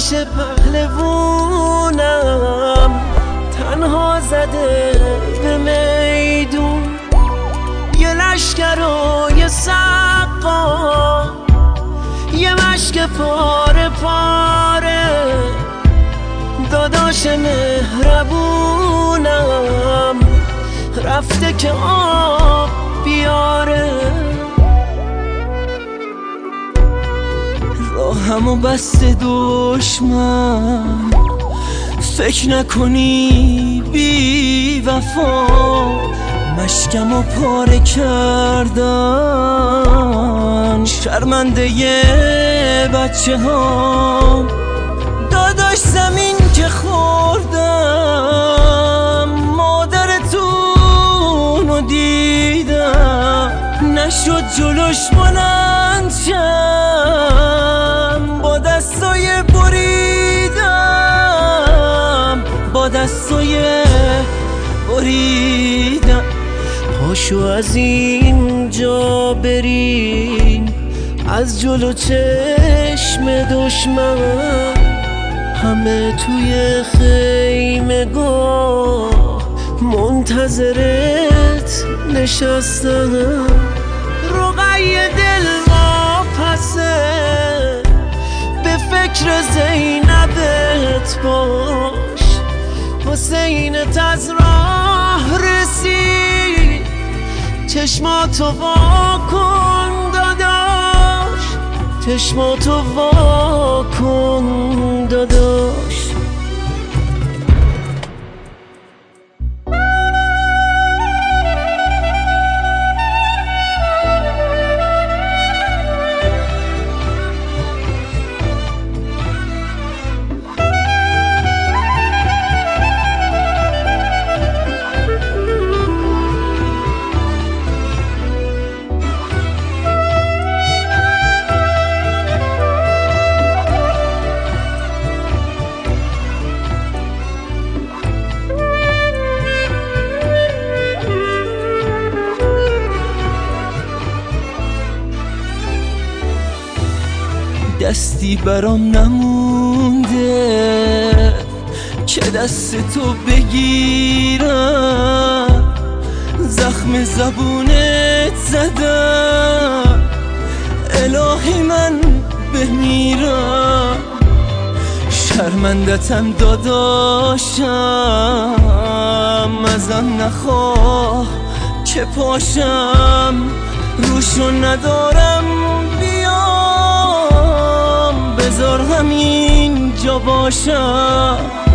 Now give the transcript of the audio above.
داداش پهلوونم تنها زده به میدون. یه لشگرای سقا. یه مشک پاره پاره. داداش مهربونم. رفته که راهمو بسته دشمن. فکر نکنی بی وفا. مشکم و پاره کردن. شرمنده بچه ها داداش زمین که خوردم. مادرتون رو دیدم. نشد جلوش بلند شم. با دستای بریدم پاشو از اینجا بریم از جلو چشم دشمن. همه توی خیمه گاه منتظرت نشستم رقی دل ما پسه به فکر زینبت باش حسینت از راه رسید. چشماتو واکن داداش. چشماتو واکن داداش دستی برام نمونده. که دست تو بگیرم؟ زخم زبونت زدم. الهی من بمیرم. شرمندتم داداشم. ازم نخواه که پاشم. روشو ندارم. بذار همین جا باشم